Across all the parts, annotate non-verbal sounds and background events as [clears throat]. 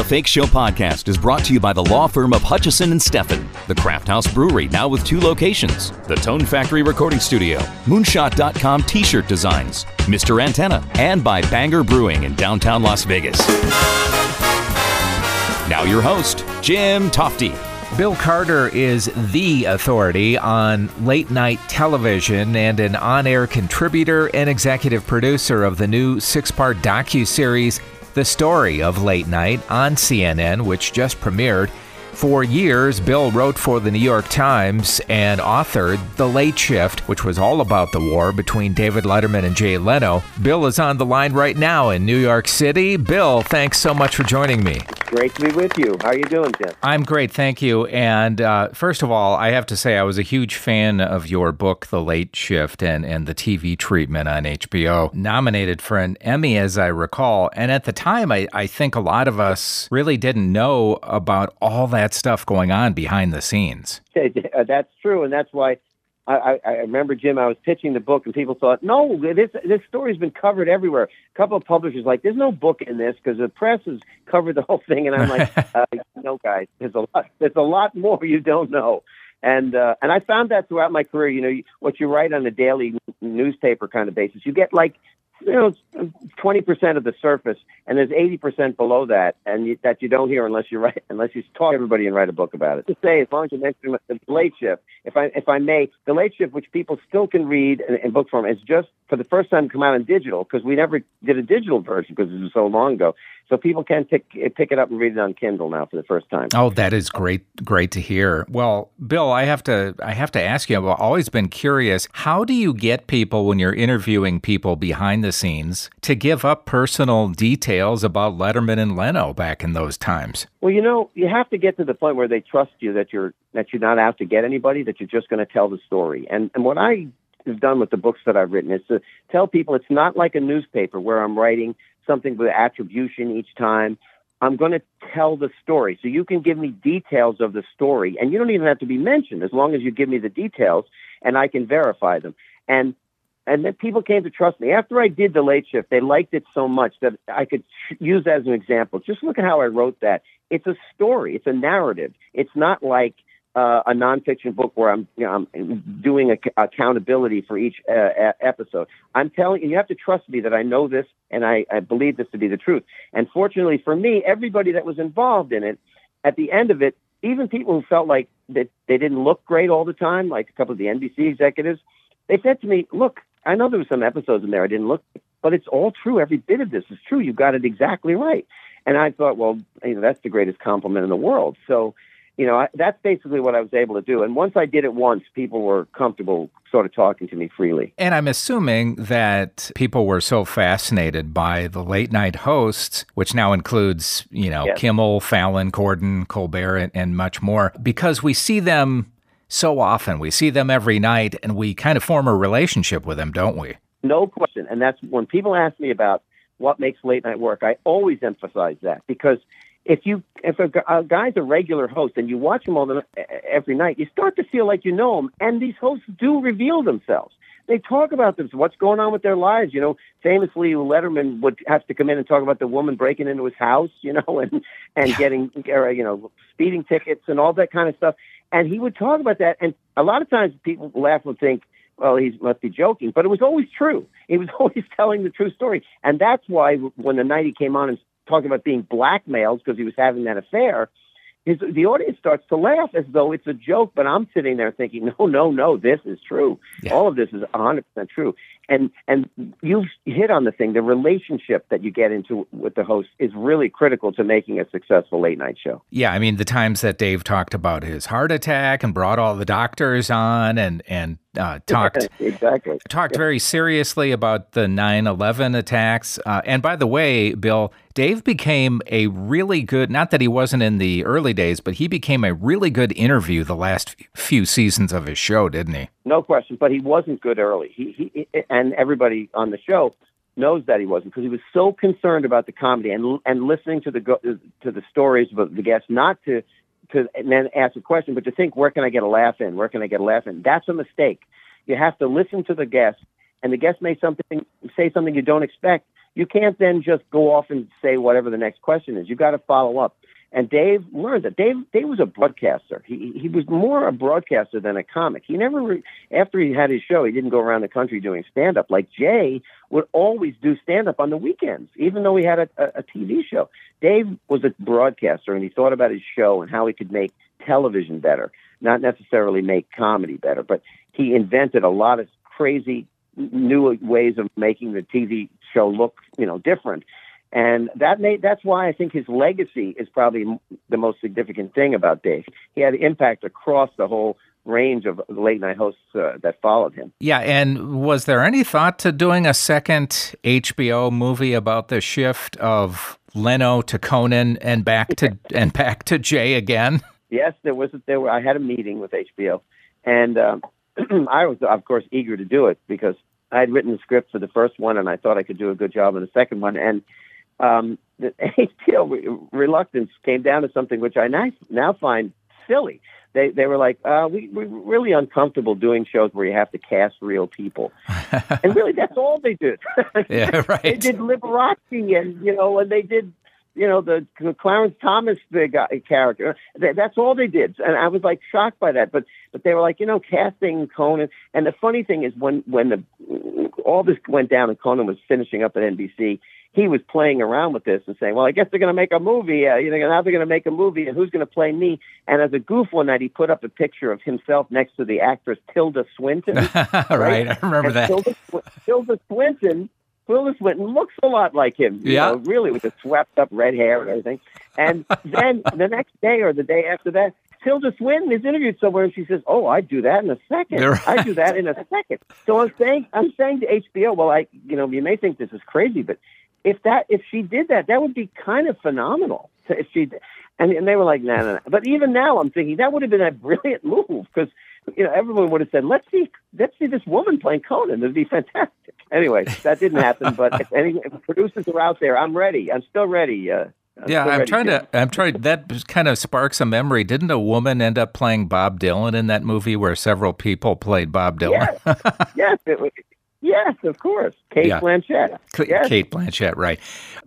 The Fake Show podcast is brought to you by the law firm of Hutchison and Steffen, the CraftHaus Brewery, now with two locations, the Tone Factory Recording Studio, Moonshot.com t shirt designs, Mr. Antenna, and by Banger Brewing in downtown Las Vegas. Now, your host, Jim Tofte. Bill Carter is the authority on late night television and an on air contributor and executive producer of the new six part docu-series The Story of Late Night on CNN, which just premiered. For years, Bill wrote for the New York Times and authored The Late Shift, which was all about the war between David Letterman and Jay Leno. Bill is on the line right now in New York City. Bill, thanks so much for joining me. Great to be with you. How are you doing, Jim? I'm great, thank you. And uh, first of all, I have to say I was a huge fan of your book, The Late Shift, and, and the TV treatment on HBO. Nominated for an Emmy, as I recall. And at the time, I, I think a lot of us really didn't know about all that stuff going on behind the scenes. [laughs] That's true, and that's why I, I, remember, Jim. I was pitching the book, and people thought, "No, this this story's been covered everywhere." A couple of publishers like, "There's no book in this because the press has covered the whole thing," and I'm like, [laughs] uh, "No, guys, there's a lot. There's a lot more you don't know." And uh, and I found that throughout my career. You know, what you write on a daily newspaper kind of basis, you get like you know, twenty percent of the surface, and there's eighty percent below that, and you, that you don't hear unless you write, unless you talk to everybody and write a book about it. To say, as long as you mention the late shift, if I if I may, the late shift, which people still can read in, in book form, is just for the first time come out in digital because we never did a digital version because it was so long ago. So people can pick pick it up and read it on Kindle now for the first time. Oh, that is great great to hear. Well, Bill, I have to I have to ask you, I've always been curious, how do you get people when you're interviewing people behind the scenes to give up personal details about Letterman and Leno back in those times? Well, you know, you have to get to the point where they trust you that you're that you're not out to get anybody, that you're just going to tell the story. And and what I have done with the books that I've written is to tell people it's not like a newspaper where I'm writing something with attribution each time. I'm going to tell the story. So you can give me details of the story, and you don't even have to be mentioned as long as you give me the details, and I can verify them. And and then people came to trust me. After I did the late shift, they liked it so much that I could use as an example. Just look at how I wrote that. It's a story. It's a narrative. It's not like uh, a nonfiction book where I'm, you know, I'm doing ac- accountability for each uh, e- episode. I'm telling you, you have to trust me that I know this and I, I believe this to be the truth. And fortunately for me, everybody that was involved in it, at the end of it, even people who felt like that they didn't look great all the time, like a couple of the NBC executives, they said to me, "Look, I know there were some episodes in there I didn't look, but it's all true. Every bit of this is true. You got it exactly right." And I thought, well, you know, that's the greatest compliment in the world. So, you know, I, that's basically what I was able to do. And once I did it once, people were comfortable sort of talking to me freely. And I'm assuming that people were so fascinated by the late night hosts, which now includes, you know, Yes. Kimmel, Fallon, Corden, Colbert, and, and much more, because we see them so often. We see them every night and we kind of form a relationship with them, don't we? No question. And that's when people ask me about what makes late night work, I always emphasize that because if you if a, a guy's a regular host and you watch him all the, every night, you start to feel like you know him. And these hosts do reveal themselves. They talk about this, what's going on with their lives. You know, famously, Letterman would have to come in and talk about the woman breaking into his house, you know, [laughs] and and getting uh, you know speeding tickets and all that kind of stuff. And he would talk about that. And a lot of times people laugh and think, well, he must be joking, but it was always true. He was [laughs] always telling the true story, and that's why when the night he came on and talking about being blackmailed because he was having that affair, his, the audience starts to laugh as though it's a joke. But I'm sitting there thinking, [laughs] no, no, no, this is true. Yeah. All of this is 100 percent true. And and you've hit on the thing. The relationship that you get into with the host is really critical to making a successful late night show. Yeah, I mean the times that Dave talked about his heart attack and brought all the doctors on and and uh, [laughs] talked exactly. talked very seriously about the 9/11 attacks. Uh, and by the way, Bill, Dave became a really good. Not that he wasn't in the early days, but he became a really good interview the last few seasons of his show, didn't he? No question, but he wasn't good early. He, he and everybody on the show knows that he wasn't because he was so concerned about the comedy and and listening to the go, to the stories of the guests, not to to and then ask a question, but to think where can I get a laugh in? Where can I get a laugh in? That's a mistake. You have to listen to the guest, and the guest may something say something you don't expect, you can't then just go off and say whatever the next question is. You got to follow up. And Dave learned that Dave Dave was a broadcaster. He he was more a broadcaster than a comic. He never re, after he had his show, he didn't go around the country doing stand up. Like Jay would always do stand up on the weekends, even though he had a, a, a TV show. Dave was a broadcaster, and he thought about his show and how he could make television better, not necessarily make comedy better. But he invented a lot of crazy new ways of making the TV show look, you know, different. And that made that's why I think his legacy is probably the most significant thing about Dave. He had impact across the whole range of late night hosts uh, that followed him. Yeah, and was there any thought to doing a second HBO movie about the shift of Leno to Conan and back to [laughs] and back to Jay again? Yes, there was. There were. I had a meeting with HBO, and um, [clears throat] I was, of course, eager to do it because I had written the script for the first one, and I thought I could do a good job in the second one. And um, the [laughs] HBO reluctance came down to something which I now, find silly. They they were like, uh, we we're really uncomfortable doing shows where you have to cast real people, [laughs] and really that's all they did. [laughs] yeah, right. they did Liberace, and you know, and they did you know the Clarence Thomas the guy, character. That's all they did, and I was like shocked by that. But but they were like, you know, casting Conan. And the funny thing is, when when the all this went down and Conan was finishing up at NBC, he was playing around with this and saying, "Well, I guess they're going to make a movie. Uh, you know, now they're going to make a movie, and who's going to play me?" And as a goof one night, he put up a picture of himself next to the actress Tilda Swinton. right? [laughs] right, I remember and that. Tilda, Tilda Swinton, Tilda Swinton looks a lot like him. You yeah, know, really, with the swept up red hair and everything. And [laughs] then the next day or the day after that, Tilda Swinton is interviewed somewhere, and she says, "Oh, I do that in a second. Right. I do that in a second. So I'm saying, I'm saying to HBO, well, I, you know, you may think this is crazy, but if that if she did that, that would be kind of phenomenal. If she, and, and they were like, no, no, no. But even now, I'm thinking that would have been a brilliant move because you know everyone would have said, let's see, let's see this woman playing Conan. It'd be fantastic. Anyway, that didn't happen. but if any if producers are out there, I'm ready. I'm still ready. Uh, I'm yeah, still I'm ready trying to. I'm trying. That kind of sparks a memory. Didn't a woman end up playing Bob Dylan in that movie where several people played Bob Dylan? Yes, [laughs] yes it was. Yes, of course. Cate Yeah. Blanchett. Yes. Cate Blanchett, right.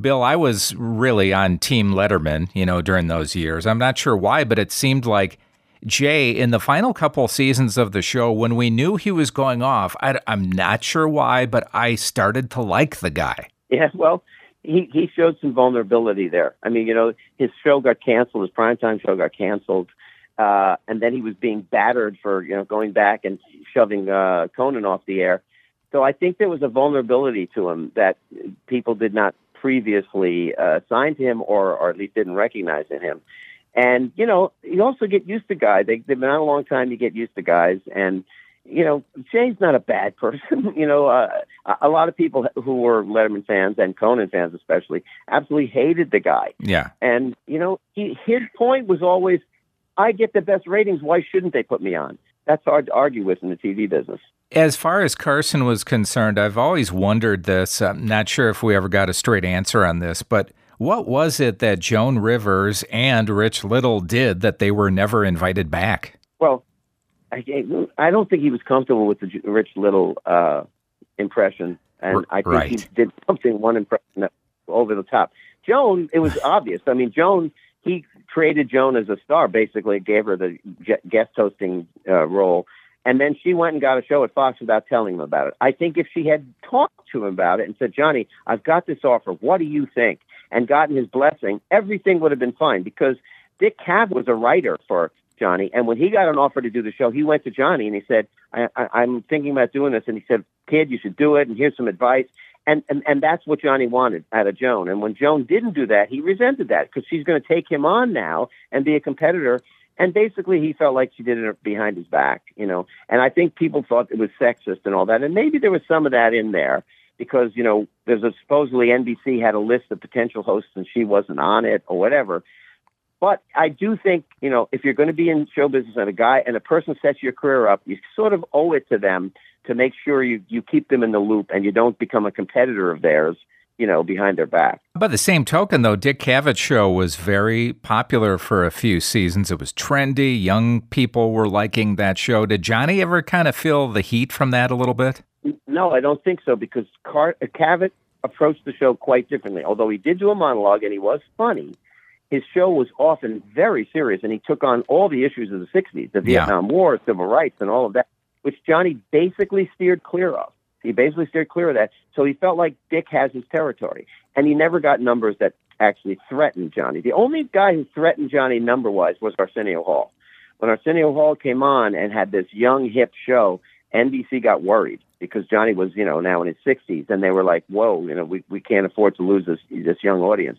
Bill, I was really on Team Letterman, you know, during those years. I'm not sure why, but it seemed like Jay, in the final couple seasons of the show, when we knew he was going off, I, am not sure why, but I started to like the guy. Yeah, well, he he showed some vulnerability there. I mean, you know, his show got canceled. His primetime show got canceled, uh, and then he was being battered for you know going back and shoving uh, Conan off the air. So I think there was a vulnerability to him that people did not previously uh, assign to him, or or at least didn't recognize in him. And you know, you also get used to guys. They, they've been on a long time. You get used to guys, and you know, Jay's not a bad [laughs] person. you know, uh, a- a lot of people who were Letterman fans and Conan fans, especially, absolutely hated the guy. Yeah. And you know, he, his point was always, "I get the best ratings. Why shouldn't they put me on?" That's hard to argue with in the TV business. As far as Carson was concerned, I've always wondered this. I'm not sure if we ever got a straight answer on this, but what was it that Joan Rivers and Rich Little did that they were never invited back? Well, I, I don't think he was comfortable with the Rich Little uh, impression, and I think he did something one impression over the top. Joan, it was [laughs] obvious. I mean, Joan, he created Joan as a star. Basically, gave her the guest hosting uh, role, and then she went and got a show at Fox without telling him about it. I think if she had talked to him about it and said, "Johnny, I've got this offer. What do you think?" and gotten his blessing, everything would have been fine because Dick Cavett was a writer for Johnny, and when he got an offer to do the show, he went to Johnny and he said, I, I, "I'm thinking about doing this," and he said, "Kid, you should do it, and here's some advice." And, and and that's what Johnny wanted out of Joan. And when Joan didn't do that, he resented that because she's going to take him on now and be a competitor. And basically, he felt like she did it behind his back, you know. And I think people thought it was sexist and all that. And maybe there was some of that in there because you know there's a supposedly NBC had a list of potential hosts and she wasn't on it or whatever. But I do think you know if you're going to be in show business and a guy and a person sets your career up, you sort of owe it to them to make sure you you keep them in the loop and you don't become a competitor of theirs, you know, behind their back. By the same token, though, Dick Cavett's show was very popular for a few seasons. It was trendy. Young people were liking that show. Did Johnny ever kind of feel the heat from that a little bit? No, I don't think so because Car- Cavett approached the show quite differently. Although he did do a monologue and he was funny, his show was often very serious, and he took on all the issues of the '60s, the Yeah. Vietnam War, civil rights, and all of that, which Johnny basically steered clear of. He basically steered clear of that. So he felt like Dick has his territory, and he never got numbers that actually threatened Johnny. The only guy who threatened Johnny number wise was Arsenio Hall. When Arsenio Hall came on and had this young hip show, NBC got worried because Johnny was, you know, now in his 60s, and they were like, "Whoa, you know, we we can't afford to lose this this young audience,"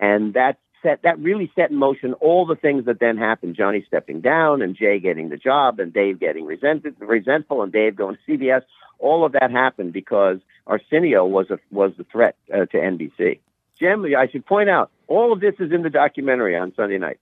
and that set that really set in motion all the things that then happened. Johnny stepping down, and Jay getting the job, and Dave getting resented, resentful, and Dave going to CBS. All of that happened because Arsenio was a was the threat uh, to NBC. Jim, I should point out, all of this is in the documentary on Sunday night.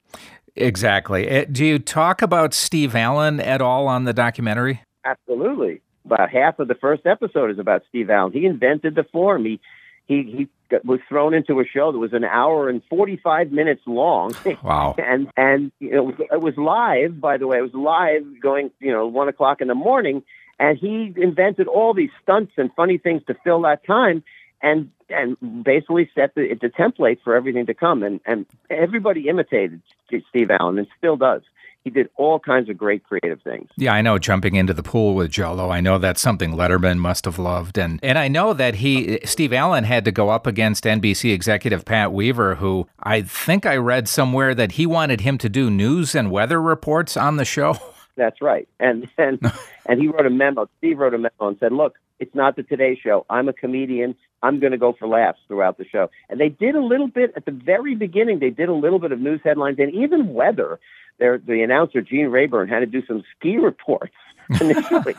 Exactly. Uh, Do you talk about Steve Allen at all on the documentary? Absolutely. About half of the first episode is about Steve Allen. He invented the form. He he he got, was thrown into a show that was an hour and forty five minutes long. [laughs] Wow. [laughs] and and you know, it was, it was live. By the way, it was live going you know one o'clock in the morning, and he invented all these stunts and funny things to fill that time, and and basically set the the template for everything to come. And and everybody imitated Steve Allen and still does. He did all kinds of great creative things. Yeah, I know jumping into the pool with Jello. I know that's something Letterman must have loved, and and I know that he Steve Allen had to go up against NBC executive Pat Weaver, who I think I read somewhere that he wanted him to do news and weather reports on the show. [laughs] That's right. And and [laughs] and he wrote a memo. Steve wrote a memo and said, "Look, it's not the Today Show. I'm a comedian. I'm going to go for laughs throughout the show." And they did a little bit at the very beginning. They did a little bit of news headlines and even weather. The announcer Gene Rayburn had to do some ski reports [laughs] initially,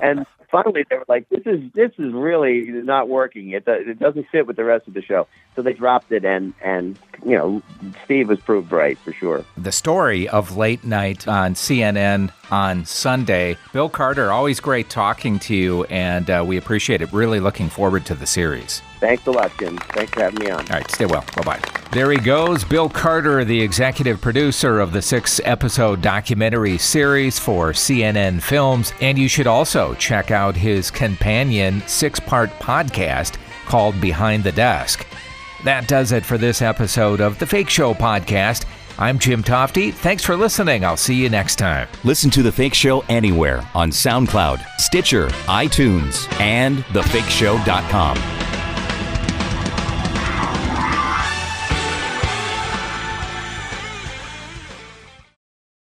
and finally they were like, "This is this is really not working. It it doesn't fit with the rest of the show." So they dropped it, and and you know, Steve was proved right for sure. The story of late night on CNN on Sunday. Bill Carter, always great talking to you, and uh, we appreciate it. Really looking forward to the series. Thanks a lot, Jim. Thanks for having me on. All right, stay well. Bye bye. There he goes, Bill Carter, the executive producer of the six episode documentary series for CNN Films. And you should also check out his companion six part podcast called Behind the Desk. That does it for this episode of the Fake Show podcast. I'm Jim Tofte. Thanks for listening. I'll see you next time. Listen to The Fake Show anywhere on SoundCloud, Stitcher, iTunes, and thefakeshow.com.